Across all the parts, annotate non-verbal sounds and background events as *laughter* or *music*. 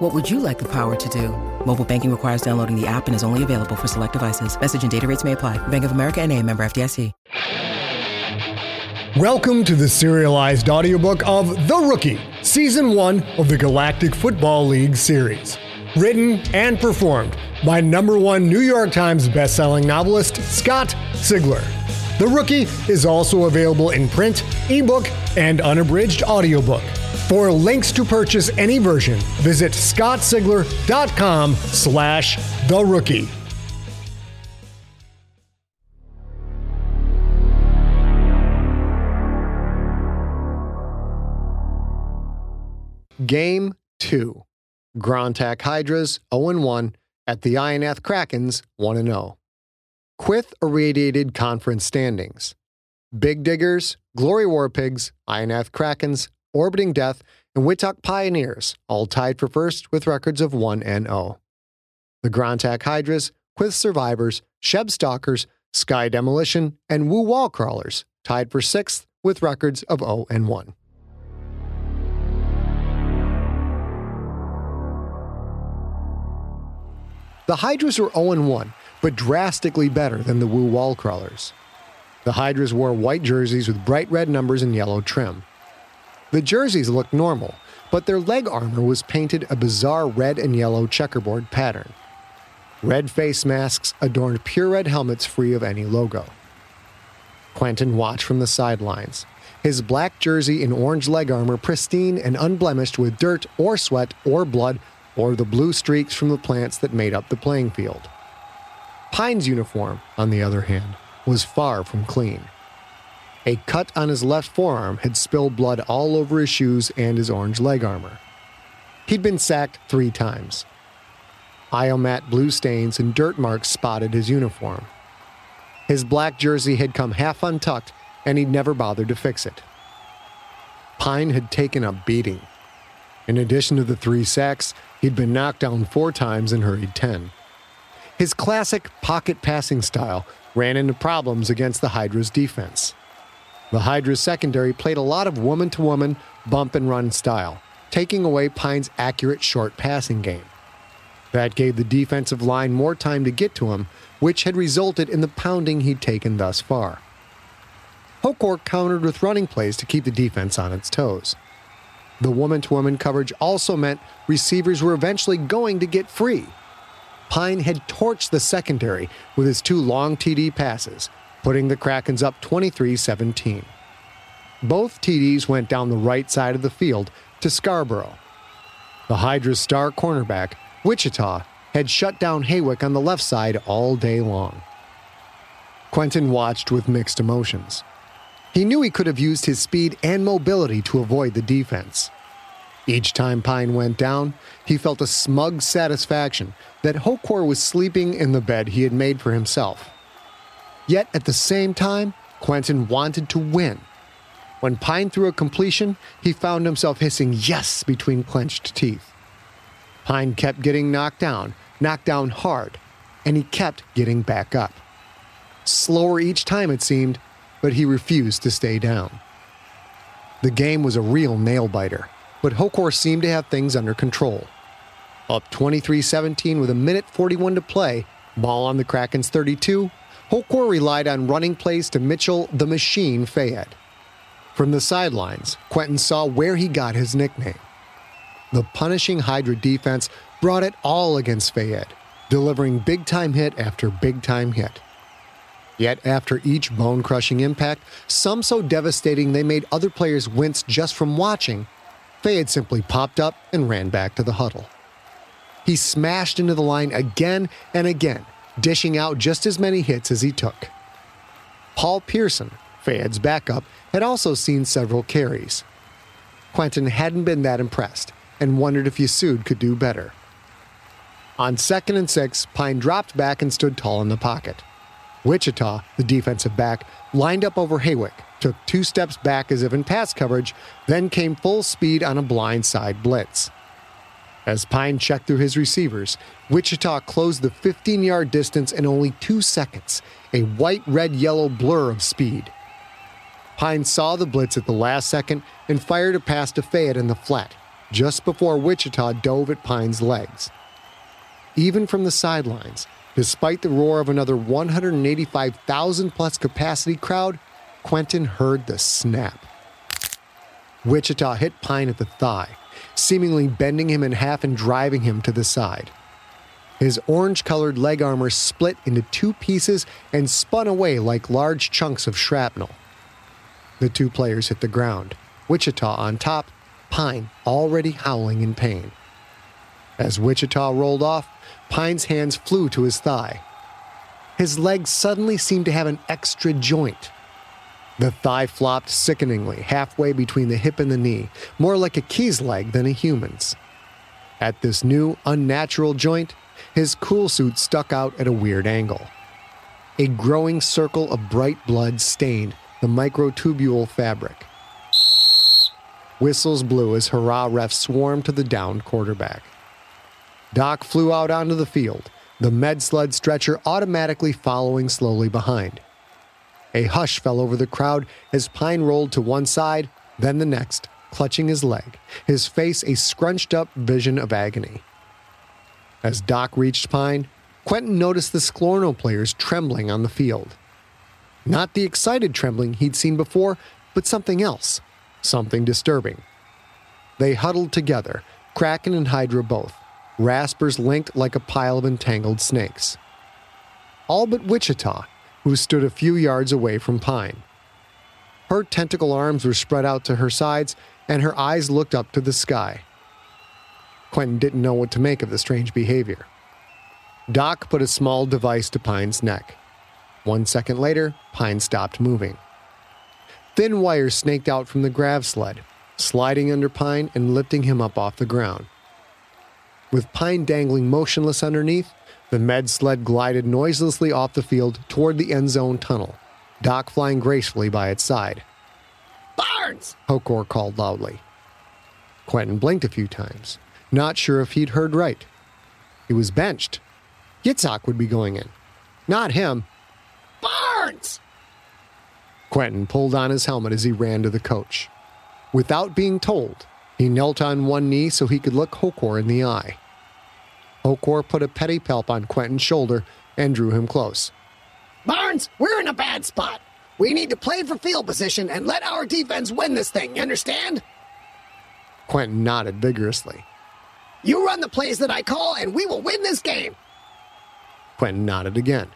What would you like the power to do? Mobile banking requires downloading the app and is only available for select devices. Message and data rates may apply. Bank of America and a member FDIC. Welcome to the serialized audiobook of The Rookie, Season 1 of the Galactic Football League series. Written and performed by number one New York Times bestselling novelist Scott Sigler. The Rookie is also available in print, ebook, and unabridged audiobook. For links to purchase any version, visit scottsigler.com slash the rookie. Game 2. Grontak Hydras 0-1 at the Ionath Krakens 1-0. Quyth irradiated conference standings. Big Diggers, Glory War Pigs, Ionath Krakens, Orbiting Death, and Withtuck Pioneers all tied for first with records of 1 and 0. The Grontak Hydras, Quyth Survivors, Sheb Stalkers, Sky Demolition, and Wu Wall Crawlers tied for sixth with records of 0 and 1. The Hydras were 0 1, but drastically better than the Wu Wall Crawlers. The Hydras wore white jerseys with bright red numbers and yellow trim. The jerseys looked normal, but their leg armor was painted a bizarre red and yellow checkerboard pattern. Red face masks adorned pure red helmets free of any logo. Quentin watched from the sidelines, his black jersey and orange leg armor pristine and unblemished with dirt or sweat or blood or the blue streaks from the plants that made up the playing field. Pine's uniform, on the other hand, was far from clean. A cut on his left forearm had spilled blood all over his shoes and his orange leg armor. He'd been sacked three times. Iomat blue stains and dirt marks spotted his uniform. His black jersey had come half untucked, and he'd never bothered to fix it. Pine had taken a beating. In addition to the three sacks, he'd been knocked down four times and hurried 10. His classic pocket passing style ran into problems against the Hydra's defense. The Hydra's secondary played a lot of woman to woman, bump and run style, taking away Pine's accurate short passing game. That gave the defensive line more time to get to him, which had resulted in the pounding he'd taken thus far. Hokor countered with running plays to keep the defense on its toes. The woman to woman coverage also meant receivers were eventually going to get free. Pine had torched the secondary with his two long TD passes, putting the Krakens up 23 17. Both TDs went down the right side of the field to Scarborough. The Hydra's star cornerback, Wichita, had shut down Hawick on the left side all day long. Quentin watched with mixed emotions. He knew he could have used his speed and mobility to avoid the defense. Each time Pine went down, he felt a smug satisfaction that Hokor was sleeping in the bed he had made for himself. Yet at the same time, Quentin wanted to win. When Pine threw a completion, he found himself hissing yes between clenched teeth. Pine kept getting knocked down, knocked down hard, and he kept getting back up. Slower each time, it seemed, but he refused to stay down. The game was a real nail biter, but Hokor seemed to have things under control. Up 23 17 with a minute 41 to play, ball on the Kraken's 32, Hokor relied on running plays to Mitchell the Machine Fayed. From the sidelines, Quentin saw where he got his nickname. The punishing Hydra defense brought it all against Fayed, delivering big time hit after big time hit. Yet, after each bone crushing impact, some so devastating they made other players wince just from watching, Fayed simply popped up and ran back to the huddle. He smashed into the line again and again, dishing out just as many hits as he took. Paul Pearson, Fayed's backup, had also seen several carries. Quentin hadn't been that impressed and wondered if Yassoud could do better. On second and six, Pine dropped back and stood tall in the pocket. Wichita, the defensive back, lined up over Hawick, took two steps back as if in pass coverage, then came full speed on a blindside blitz. As Pine checked through his receivers, Wichita closed the 15 yard distance in only two seconds, a white, red, yellow blur of speed. Pine saw the blitz at the last second and fired a pass to Fayed in the flat, just before Wichita dove at Pine's legs. Even from the sidelines, despite the roar of another 185,000 plus capacity crowd, Quentin heard the snap. Wichita hit Pine at the thigh, seemingly bending him in half and driving him to the side. His orange colored leg armor split into two pieces and spun away like large chunks of shrapnel. The two players hit the ground, Wichita on top, Pine already howling in pain. As Wichita rolled off, Pine's hands flew to his thigh. His leg suddenly seemed to have an extra joint. The thigh flopped sickeningly halfway between the hip and the knee, more like a Ki's leg than a human's. At this new, unnatural joint, his cool suit stuck out at a weird angle. A growing circle of bright blood stained the microtubule fabric. Whistles blew as Harrah refs swarmed to the downed quarterback. Doc flew out onto the field, the med sled stretcher automatically following slowly behind. A hush fell over the crowd as Pine rolled to one side, then the next, clutching his leg, his face a scrunched up vision of agony. As Doc reached Pine, Quentin noticed the Sklorno players trembling on the field. Not the excited trembling he'd seen before, but something else, something disturbing. They huddled together, Kraken and Hydra both, raspers linked like a pile of entangled snakes. All but Wichita, who stood a few yards away from Pine. Her tentacle arms were spread out to her sides, and her eyes looked up to the sky. Quentin didn't know what to make of the strange behavior. Doc put a small device to Pine's neck. One second later, Pine stopped moving. Thin wires snaked out from the grav sled, sliding under Pine and lifting him up off the ground. With Pine dangling motionless underneath, the med sled glided noiselessly off the field toward the end zone tunnel, Doc flying gracefully by its side. Barnes! Hokor called loudly. Quentin blinked a few times, not sure if he'd heard right. He was benched. Yitzhak would be going in. Not him. Barnes! Quentin pulled on his helmet as he ran to the coach. Without being told, he knelt on one knee so he could look Hokor in the eye. Hokor put a petty pedipalp on Quentin's shoulder and drew him close. Barnes, we're in a bad spot. We need to play for field position and let our defense win this thing, you understand? Quentin nodded vigorously. You run the plays that I call, and we will win this game. Quentin nodded again.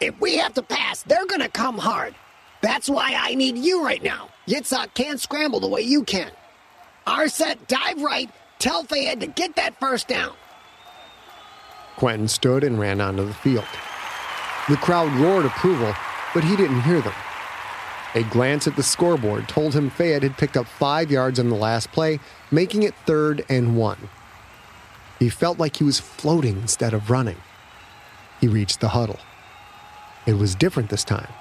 If we have to pass, they're gonna come hard. That's why I need you right now. Yitzhak can't scramble the way you can. Our set, dive right, tell Fayed to get that first down. Quentin stood and ran onto the field. The crowd roared approval, but he didn't hear them. A glance at the scoreboard told him Fayed had picked up five yards on the last play, making it third and one. He felt like he was floating instead of running. He reached the huddle. It was different this time.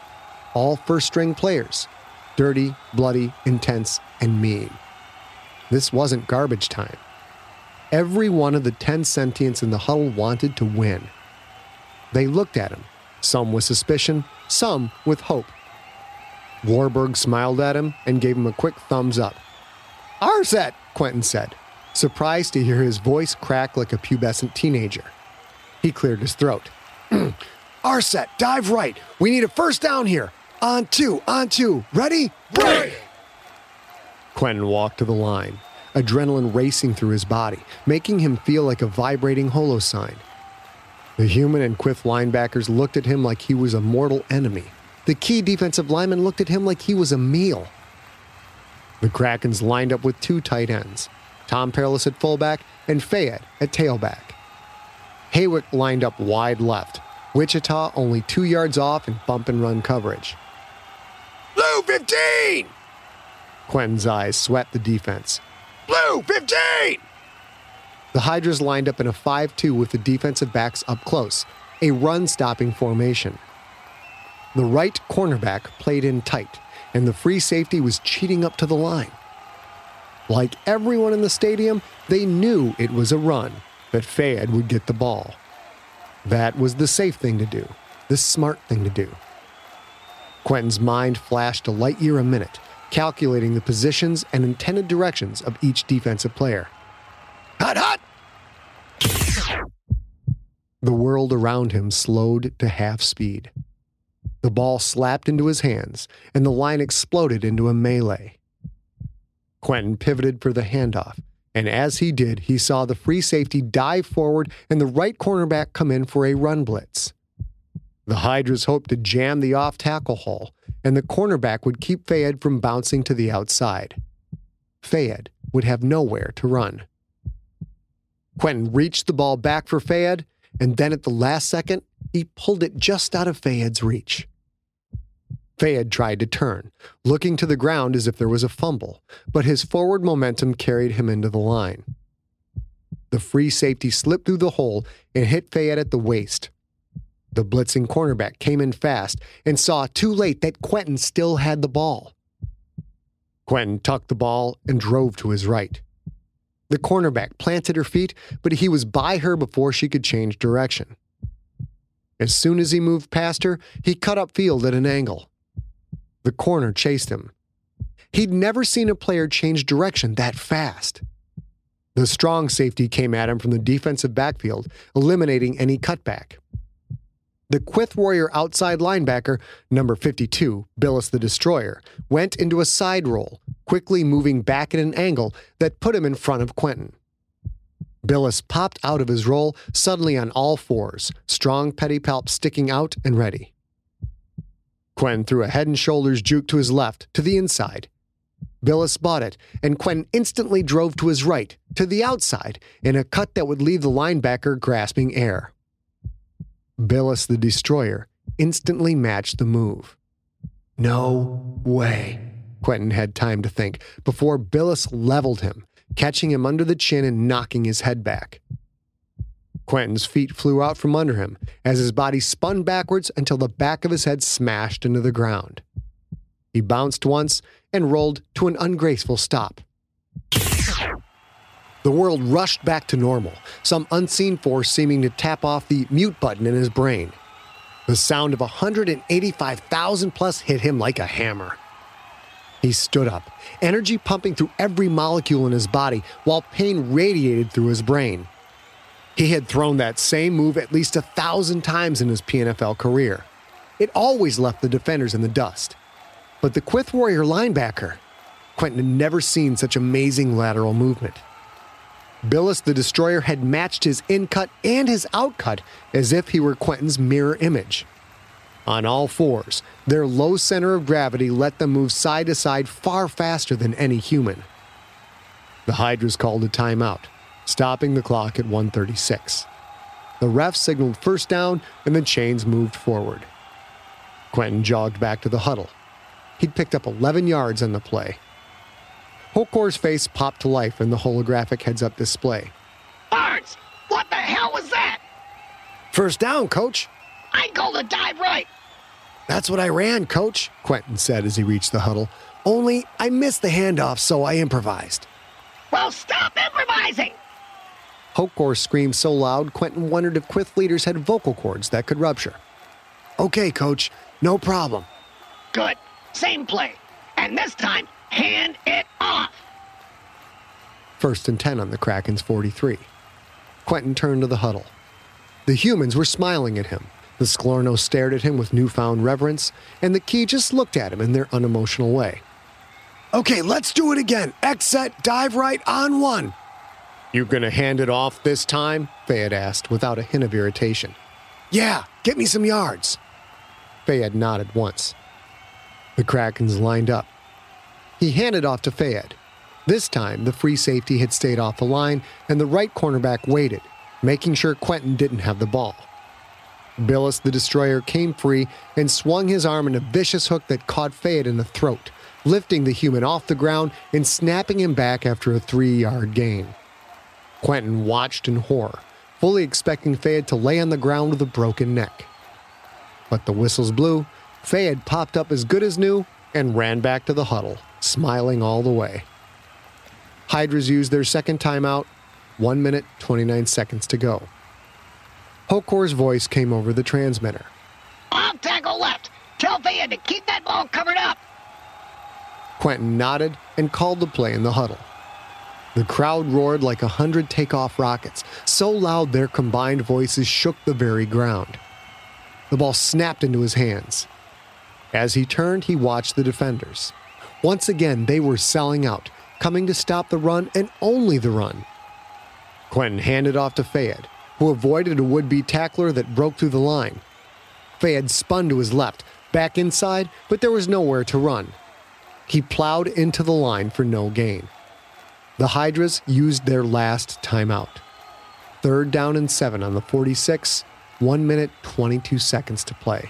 All first string players dirty, bloody, intense, and mean. This wasn't garbage time. Every one of the 10 sentients in the huddle wanted to win. They looked at him, some with suspicion, some with hope. Warburg smiled at him and gave him a quick thumbs up. Our set, Quentin said, surprised to hear his voice crack like a pubescent teenager. He cleared his throat. *clears throat* Our set, dive right. We need a first down here. On two, on two. Ready? Ready! Quentin walked to the line, adrenaline racing through his body, making him feel like a vibrating holo sign. The human and Quyth linebackers looked at him like he was a mortal enemy. The Ki defensive lineman looked at him like he was a meal. The Krakens lined up with two tight ends Tom Perilous at fullback and Fayed at tailback. Hawick lined up wide left, Wichita only two yards off in bump and run coverage. Blue 15! Quentin's eyes swept the defense. Blue 15! The Hydras lined up in a 5 2 with the defensive backs up close, a run stopping formation. The right cornerback played in tight, and the free safety was cheating up to the line. Like everyone in the stadium, they knew it was a run, that Fayed would get the ball. That was the safe thing to do, the smart thing to do. Quentin's mind flashed a light year a minute, calculating the positions and intended directions of each defensive player. Hot, hot! The world around him slowed to half speed. The ball slapped into his hands, and the line exploded into a melee. Quentin pivoted for the handoff, and as he did, he saw the free safety dive forward and the right cornerback come in for a run blitz. The Hydras hoped to jam the off tackle hole, and the cornerback would keep Fayed from bouncing to the outside. Fayed would have nowhere to run. Quentin reached the ball back for Fayed, and then at the last second, he pulled it just out of Fayed's reach. Fayed tried to turn, looking to the ground as if there was a fumble, but his forward momentum carried him into the line. The free safety slipped through the hole and hit Fayed at the waist. The blitzing cornerback came in fast and saw too late that Quentin still had the ball. Quentin tucked the ball and drove to his right. The cornerback planted her feet, but he was by her before she could change direction. As soon as he moved past her, he cut up field at an angle. The corner chased him. He'd never seen a player change direction that fast. The strong safety came at him from the defensive backfield, eliminating any cutback. The Quyth Warrior outside linebacker, number 52, Billis the Destroyer, went into a side roll, quickly moving back at an angle that put him in front of Quentin. Billis popped out of his roll, suddenly on all fours, strong pedipalp sticking out and ready. Quentin threw a head and shoulders juke to his left, to the inside. Billis bought it, and Quentin instantly drove to his right, to the outside, in a cut that would leave the linebacker grasping air. Billis the Destroyer instantly matched the move. No way, Quentin had time to think, before Billis leveled him, catching him under the chin and knocking his head back. Quentin's feet flew out from under him as his body spun backwards until the back of his head smashed into the ground. He bounced once and rolled to an ungraceful stop. The world rushed back to normal, some unseen force seeming to tap off the mute button in his brain. The sound of 185,000 plus hit him like a hammer. He stood up, energy pumping through every molecule in his body while pain radiated through his brain. He had thrown that same move at least a thousand times in his PNFL career. It always left the defenders in the dust. But the Quyth Warrior linebacker, Quentin had never seen such amazing lateral movement. Billis the Destroyer had matched his in cut and his out cut as if he were Quentin's mirror image. On all fours, their low center of gravity let them move side to side far faster than any human. The Hydras called a timeout stopping the clock at 136. The ref signaled first down and the chains moved forward. Quentin jogged back to the huddle. He'd picked up 11 yards on the play. Hokor's face popped to life in the holographic heads up display. Barnes, what the hell was that? First down, coach. I called a dive right. That's what I ran, coach, Quentin said as he reached the huddle. Only I missed the handoff, so I improvised. Well, stop improvising. Hokor screamed so loud, Quentin wondered if Quyth leaders had vocal cords that could rupture. Okay, coach, no problem. Good. Same play. And this time, hand it off. First and 10 on the Kraken's 43. Quentin turned to the huddle. The humans were smiling at him. The Sklorno stared at him with newfound reverence, and the Ki just looked at him in their unemotional way. Okay, let's do it again. Set, dive right on one. You gonna hand it off this time? Fayed asked without a hint of irritation. Yeah, get me some yards. Fayed nodded once. The Krakens lined up. He handed off to Fayed. This time, the free safety had stayed off the line, and the right cornerback waited, making sure Quentin didn't have the ball. Billis the Destroyer came free and swung his arm in a vicious hook that caught Fayed in the throat, lifting the human off the ground and snapping him back after a three yard gain. Quentin watched in horror, fully expecting Fayed to lay on the ground with a broken neck. But the whistles blew, Fayed popped up as good as new and ran back to the huddle, smiling all the way. Hydras used their second timeout, 1 minute 29 seconds to go. Hokor's voice came over the transmitter. Off tackle left. Tell Fayed to keep that ball covered up. Quentin nodded and called the play in the huddle. The crowd roared like a hundred takeoff rockets, so loud their combined voices shook the very ground. The ball snapped into his hands. As he turned, he watched the defenders. Once again, they were selling out, coming to stop the run and only the run. Quentin handed off to Fayed, who avoided a would be tackler that broke through the line. Fayed spun to his left, back inside, but there was nowhere to run. He plowed into the line for no gain. The Hydras used their last timeout. Third down and seven on the 46, 1 minute 22 seconds to play.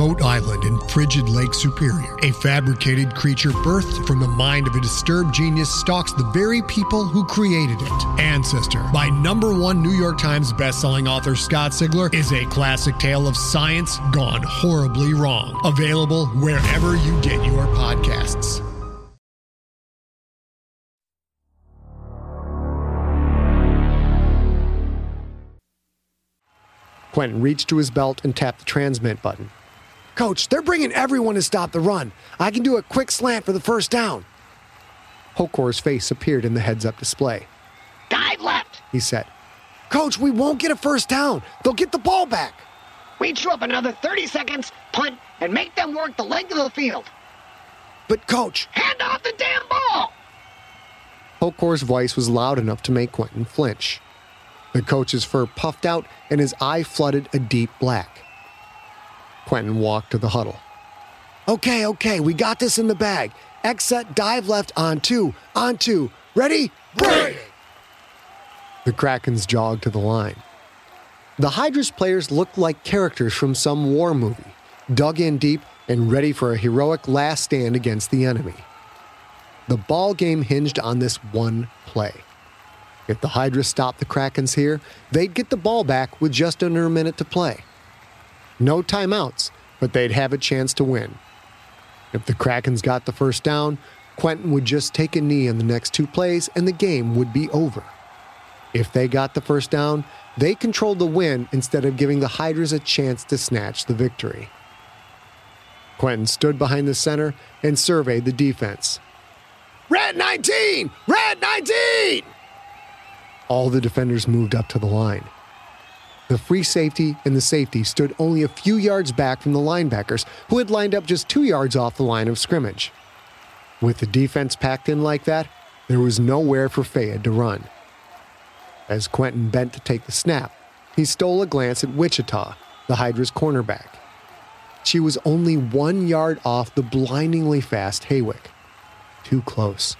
Remote island in frigid Lake Superior, a fabricated creature birthed from the mind of a disturbed genius stalks the very people who created it. Ancestor, by number one New York Times bestselling author Scott Sigler, is a classic tale of science gone horribly wrong. Available wherever you get your podcasts. Quentin reached to his belt and tapped the transmit button. Coach, they're bringing everyone to stop the run. I can do a quick slant for the first down. Hokor's face appeared in the heads up display. Dive left. He said, Coach, we won't get a first down. They'll get the ball back. We chew up another 30 seconds, punt, and make them work the length of the field. But, Coach, Hand off the damn ball. Hokor's voice was loud enough to make Quentin flinch. The coach's fur puffed out and his eye flooded a deep black. Quentin walked to the huddle. Okay, okay, we got this in the bag. X set dive left on two, on two. Ready? Break! The Krakens jogged to the line. The Hydras players looked like characters from some war movie, dug in deep and ready for a heroic last stand against the enemy. The ball game hinged on this one play. If the Hydra stopped the Krakens here, they'd get the ball back with just under a minute to play. No timeouts, but they'd have a chance to win. If the Krakens got the first down, Quentin would just take a knee in the next two plays and the game would be over. If they got the first down, they controlled the win instead of giving the Hydras a chance to snatch the victory. Quentin stood behind the center and surveyed the defense. Red 19! Red 19! All the defenders moved up to the line. The free safety and the safety stood only a few yards back from the linebackers, who had lined up just two yards off the line of scrimmage. With the defense packed in like that, there was nowhere for Fayed to run. As Quentin bent to take the snap, he stole a glance at Wichita, the Hydra's cornerback. She was only one yard off the blindingly fast Hawick. Too close.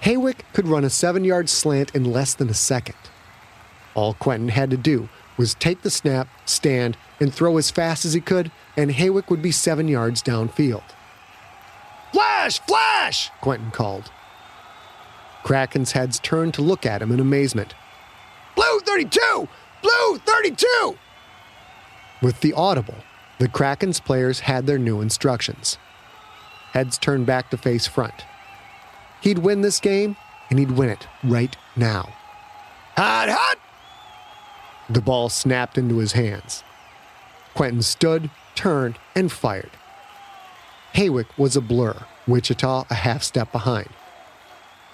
Hawick could run a seven yard slant in less than a second. All Quentin had to do was take the snap, stand, and throw as fast as he could, and Hawick would be seven yards downfield. Flash! Flash! Quentin called. Kraken's heads turned to look at him in amazement. Blue 32! Blue 32! With the audible, the Kraken's players had their new instructions. Heads turned back to face front. He'd win this game, and he'd win it right now. Hot, hot! The ball snapped into his hands. Quentin stood, turned, and fired. Hawick was a blur, Wichita a half step behind.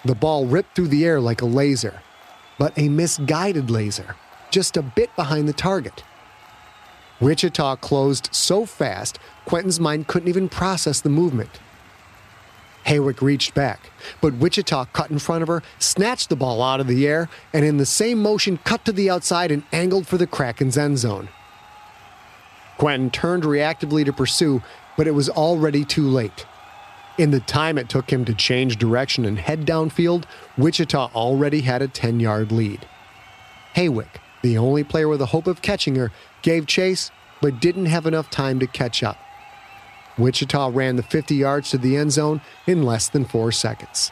The ball ripped through the air like a laser, but a misguided laser, just a bit behind the target. Wichita closed so fast, Quentin's mind couldn't even process the movement. Hawick reached back, but Wichita cut in front of her, snatched the ball out of the air, and in the same motion cut to the outside and angled for the Kraken's end zone. Quentin turned reactively to pursue, but it was already too late. In the time it took him to change direction and head downfield, Wichita already had a 10 yard lead. Hawick, the only player with a hope of catching her, gave chase, but didn't have enough time to catch up. Wichita ran the 50 yards to the end zone in less than four seconds.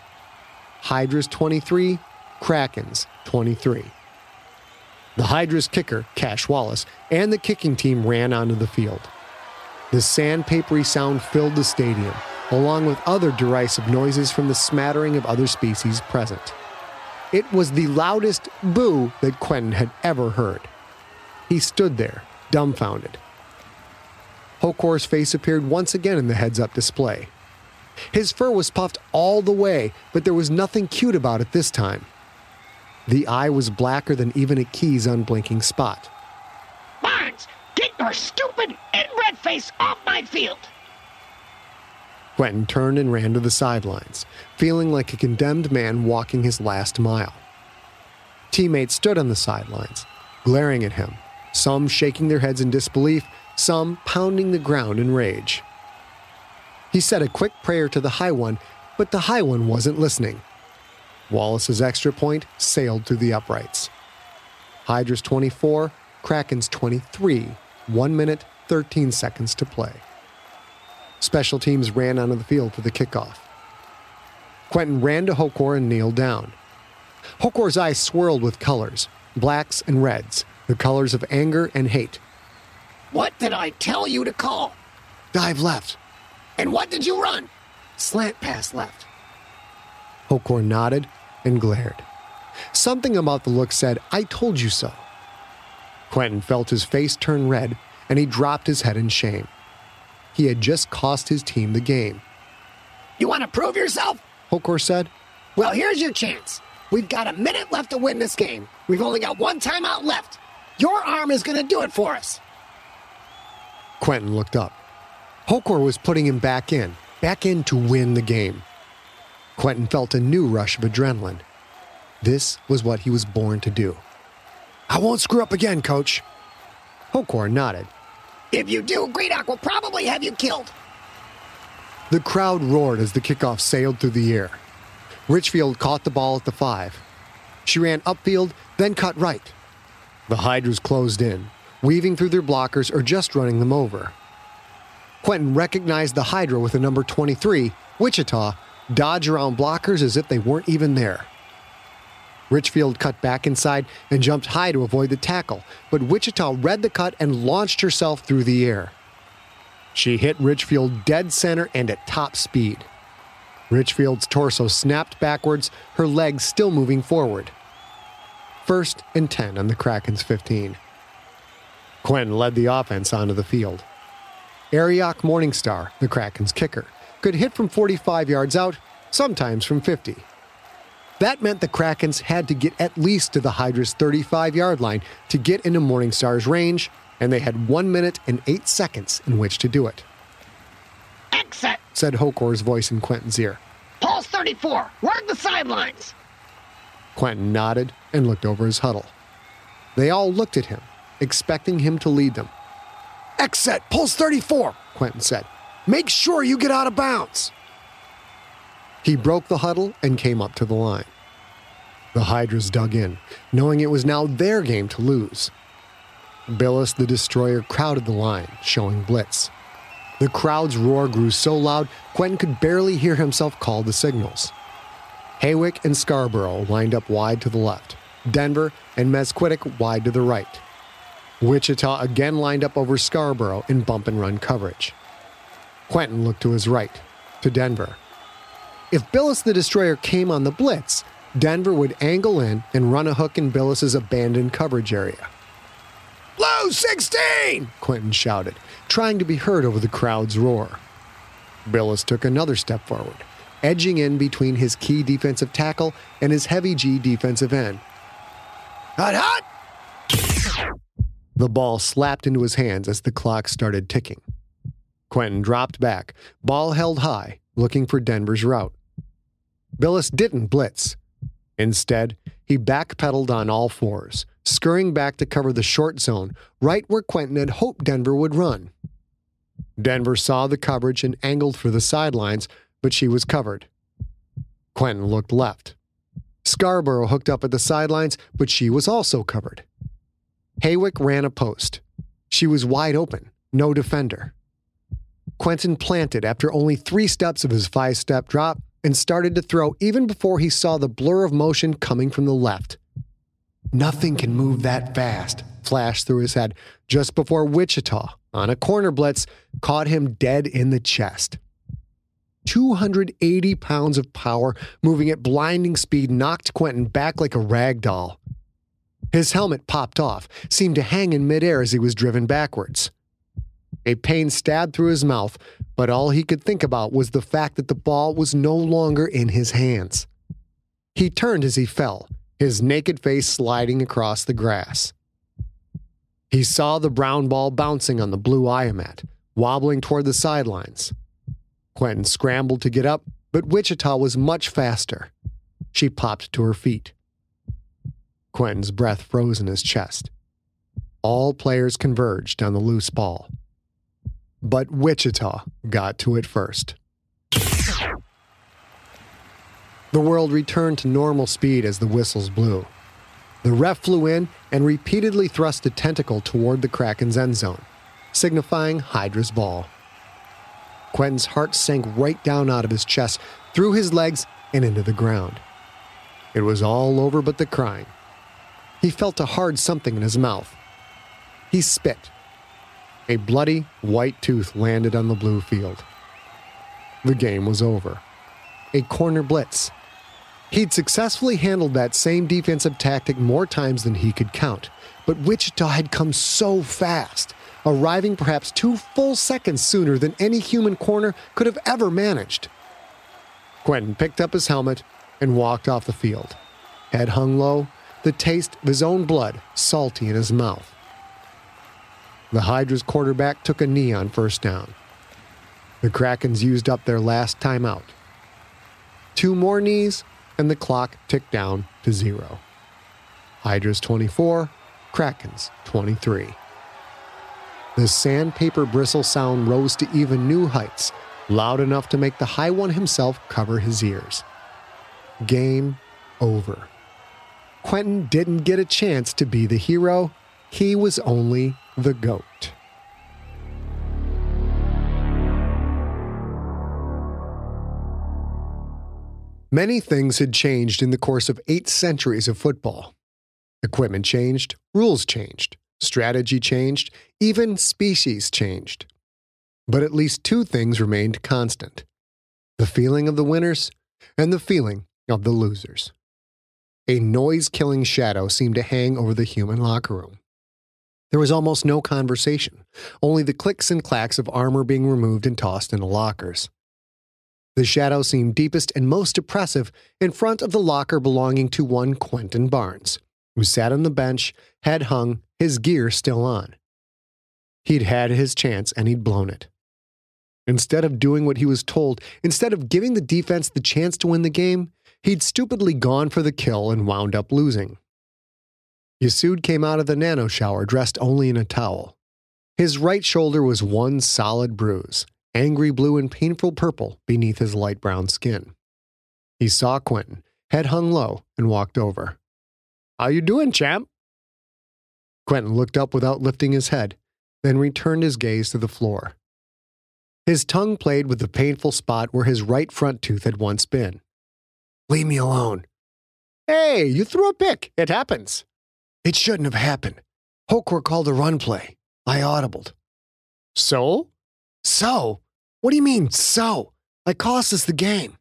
Hydras 23, Krakens 23. The Hydras kicker, Cash Wallace, and the kicking team ran onto the field. The sandpapery sound filled the stadium, along with other derisive noises from the smattering of other species present. It was the loudest boo that Quentin had ever heard. He stood there, dumbfounded. Hokor's face appeared once again in the heads up display. His fur was puffed all the way, but there was nothing cute about it this time. The eye was blacker than even a Ki's unblinking spot. Barnes, get your stupid inbred face off my field! Quentin turned and ran to the sidelines, feeling like a condemned man walking his last mile. Teammates stood on the sidelines, glaring at him, some shaking their heads in disbelief, some pounding the ground in rage. He said a quick prayer to the High One, but the High One wasn't listening. Wallace's extra point sailed through the uprights. Hydra's 24, Kraken's 23, 1 minute, 13 seconds to play. Special teams ran onto the field for the kickoff. Quentin ran to Hokor and kneeled down. Hokor's eyes swirled with colors blacks and reds, the colors of anger and hate. What did I tell you to call? Dive left. And what did you run? Slant pass left. Hokor nodded and glared. Something about the look said, I told you so. Quentin felt his face turn red and he dropped his head in shame. He had just cost his team the game. You want to prove yourself? Hokor said. Well, here's your chance. We've got a minute left to win this game. We've only got one timeout left. Your arm is going to do it for us. Quentin looked up. Hokor was putting him back in, back in to win the game. Quentin felt a new rush of adrenaline. This was what he was born to do. I won't screw up again, coach. Hokor nodded. If you do, Gredok will probably have you killed. The crowd roared as the kickoff sailed through the air. Richfield caught the ball at the five. She ran upfield, then cut right. The Hydras closed in, weaving through their blockers or just running them over. Quentin recognized the Hydra with the number 23, Wichita, dodge around blockers as if they weren't even there. Richfield cut back inside and jumped high to avoid the tackle, but Wichita read the cut and launched herself through the air. She hit Richfield dead center and at top speed. Richfield's torso snapped backwards, her legs still moving forward. First and 10 on the Kraken's 15. Quentin led the offense onto the field. Arioch Morningstar, the Kraken's kicker, could hit from 45 yards out, sometimes from 50. That meant the Krakens had to get at least to the Hydra's 35 yard line to get into Morningstar's range, and they had one minute and eight seconds in which to do it. Exit, said Hokor's voice in Quentin's ear. Pulse 34, work the sidelines. Quentin nodded and looked over his huddle. They all looked at him, expecting him to lead them. Exit, Pulse 34, Quentin said. Make sure you get out of bounds. He broke the huddle and came up to the line. The Hydras dug in, knowing it was now their game to lose. Billis the Destroyer crowded the line, showing blitz. The crowd's roar grew so loud, Quentin could barely hear himself call the signals. Hawick and Scarborough lined up wide to the left, Denver and Mesquitick wide to the right. Wichita again lined up over Scarborough in bump and run coverage. Quentin looked to his right, to Denver. If Billis the Destroyer came on the blitz, Denver would angle in and run a hook in Billis's abandoned coverage area. Blue 16! Quentin shouted, trying to be heard over the crowd's roar. Billis took another step forward, edging in between his Ki defensive tackle and his HeavyG defensive end. Hot, hot! The ball slapped into his hands as the clock started ticking. Quentin dropped back, ball held high, looking for Denver's route. Billis didn't blitz. Instead, he backpedaled on all fours, scurrying back to cover the short zone, right where Quentin had hoped Denver would run. Denver saw the coverage and angled for the sidelines, but she was covered. Quentin looked left. Scarborough hooked up at the sidelines, but she was also covered. Hawick ran a post. She was wide open, no defender. Quentin planted after only three steps of his five step drop and started to throw even before he saw the blur of motion coming from the left. Nothing can move that fast, flashed through his head just before Wichita, on a corner blitz, caught him dead in the chest. 280 pounds of power moving at blinding speed knocked Quentin back like a rag doll. His helmet popped off, seemed to hang in midair as he was driven backwards. A pain stabbed through his mouth, but all he could think about was the fact that the ball was no longer in his hands. He turned as he fell, his naked face sliding across the grass. He saw the brown ball bouncing on the blue Iamat, wobbling toward the sidelines. Quentin scrambled to get up, but Wichita was much faster. She popped to her feet. Quentin's breath froze in his chest. All players converged on the loose ball. But Wichita got to it first. The world returned to normal speed as the whistles blew. The ref flew in and repeatedly thrust a tentacle toward the Kraken's end zone, signifying Hydra's ball. Quentin's heart sank right down out of his chest, through his legs, and into the ground. It was all over but the crying. He felt a hard something in his mouth. He spit. A bloody, white tooth landed on the blue field. The game was over. A corner blitz. He'd successfully handled that same defensive tactic more times than he could count, but Wichita had come so fast, arriving perhaps two full seconds sooner than any human corner could have ever managed. Quentin picked up his helmet and walked off the field, head hung low, the taste of his own blood salty in his mouth. The Hydra's quarterback took a knee on first down. The Krakens used up their last timeout. Two more knees, and the clock ticked down to zero. Hydra's 24, Krakens 23. The sandpaper bristle sound rose to even new heights, loud enough to make the High One himself cover his ears. Game over. Quentin didn't get a chance to be the hero, he was only the GOAT. Many things had changed in the course of eight centuries of football. Equipment changed, rules changed, strategy changed, even species changed. But at least two things remained constant the feeling of the winners and the feeling of the losers. A noise killing shadow seemed to hang over the human locker room. There was almost no conversation, only the clicks and clacks of armor being removed and tossed into lockers. The shadow seemed deepest and most oppressive in front of the locker belonging to one Quentin Barnes, who sat on the bench, head hung, his gear still on. He'd had his chance and he'd blown it. Instead of doing what he was told, instead of giving the defense the chance to win the game, He'd stupidly gone for the kill and wound up losing. Yassoud came out of the nano shower dressed only in a towel. His right shoulder was one solid bruise, angry blue and painful purple beneath his light brown skin. He saw Quentin, head hung low, and walked over. How you doing, champ? Quentin looked up without lifting his head, then returned his gaze to the floor. His tongue played with the painful spot where his right front tooth had once been. Leave me alone. Hey, you threw a pick. It happens. It shouldn't have happened. Hokor called a run play. I audibled. So? So? What do you mean, so? It cost us the game.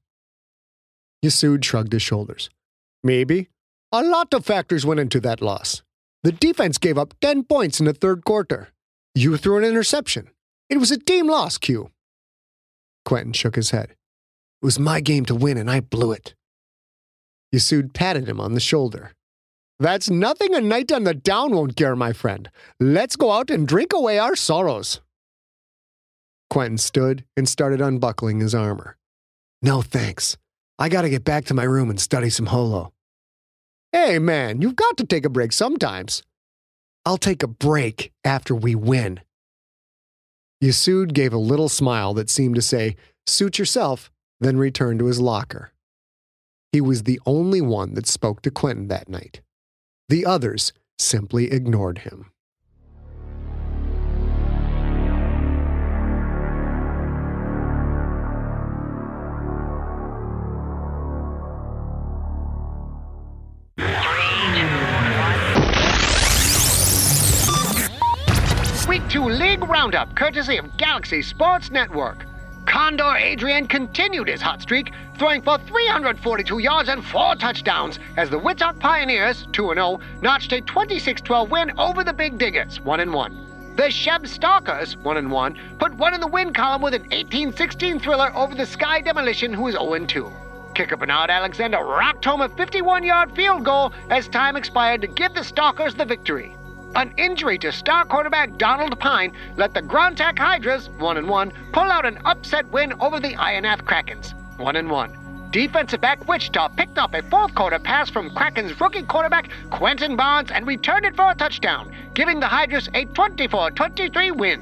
Yassoud shrugged his shoulders. Maybe. A lot of factors went into that loss. The defense gave up 10 points in the third quarter. You threw an interception. It was a team loss, Q. Quentin shook his head. It was my game to win, and I blew it. Yassoud patted him on the shoulder. That's nothing a night on the down won't cure, my friend. Let's go out and drink away our sorrows. Quentin stood and started unbuckling his armor. No thanks. I gotta get back to my room and study some holo. Hey, man, you've got to take a break sometimes. I'll take a break after we win. Yassoud gave a little smile that seemed to say, Suit yourself, then returned to his locker. He was the only one that spoke to Quentin that night. The others simply ignored him. Week 2 League Roundup, courtesy of Galaxy Sports Network. Condor Adrian continued his hot streak, throwing for 342 yards and four touchdowns as the Wichita Pioneers, 2 0, notched a 26 12 win over the Big Diggers, 1 1. The Sheb Stalkers, 1 1, put one in the win column with an 18 16 thriller over the Sky Demolition, who is 0 2. Kicker Bernard Alexander rocked home a 51 yard field goal as time expired to give the Stalkers the victory. An injury to star quarterback Donald Pine let the Grontak Hydras, 1 and 1, pull out an upset win over the Ionath Krakens, 1 and 1. Defensive back Wichita picked up a fourth quarter pass from Kraken's rookie quarterback Quentin Barnes and returned it for a touchdown, giving the Hydras a 24 23 win.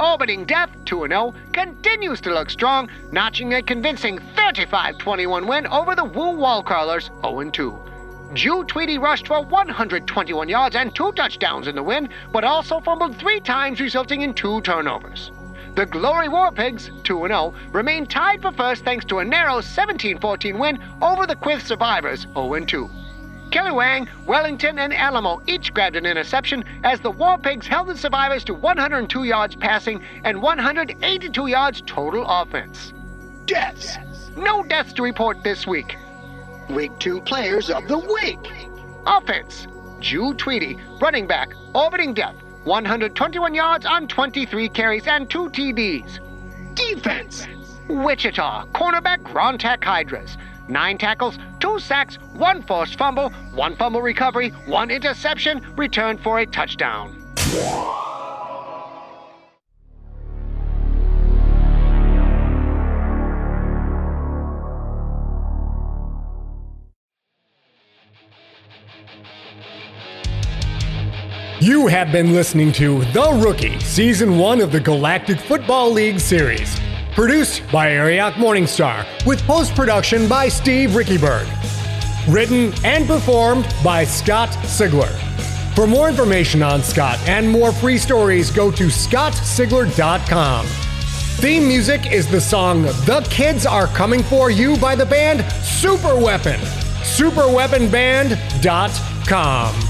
Orbiting Death, 2 0, continues to look strong, notching a convincing 35 21 win over the Woo Wallcrawlers, 0 2. Jew Tweedy rushed for 121 yards and two touchdowns in the win, but also fumbled three times, resulting in two turnovers. The Glory War Pigs, 2 0, remain tied for first thanks to a narrow 17 14 win over the Quyth Survivors, 0 2. Kelly Wang, Wellington, and Alamo each grabbed an interception as the War Pigs held the survivors to 102 yards passing and 182 yards total offense. Deaths! No deaths to report this week. Week 2 Players of the Week. Offense Jew Tweedy, running back, orbiting death, 121 yards on 23 carries and 2 TDs. Defense Wichita, cornerback Grontak Hydras. Nine tackles, two sacks, one forced fumble, one fumble recovery, one interception, returned for a touchdown. You have been listening to The Rookie, Season 1 of the Galactic Football League Series. Produced by Arioch Morningstar, with post production by Steve Riekeberg. Written and performed by Scott Sigler. For more information on Scott and more free stories, go to scottsigler.com. Theme music is the song The Kids Are Coming For You by the band Super Weapon. Superweaponband.com.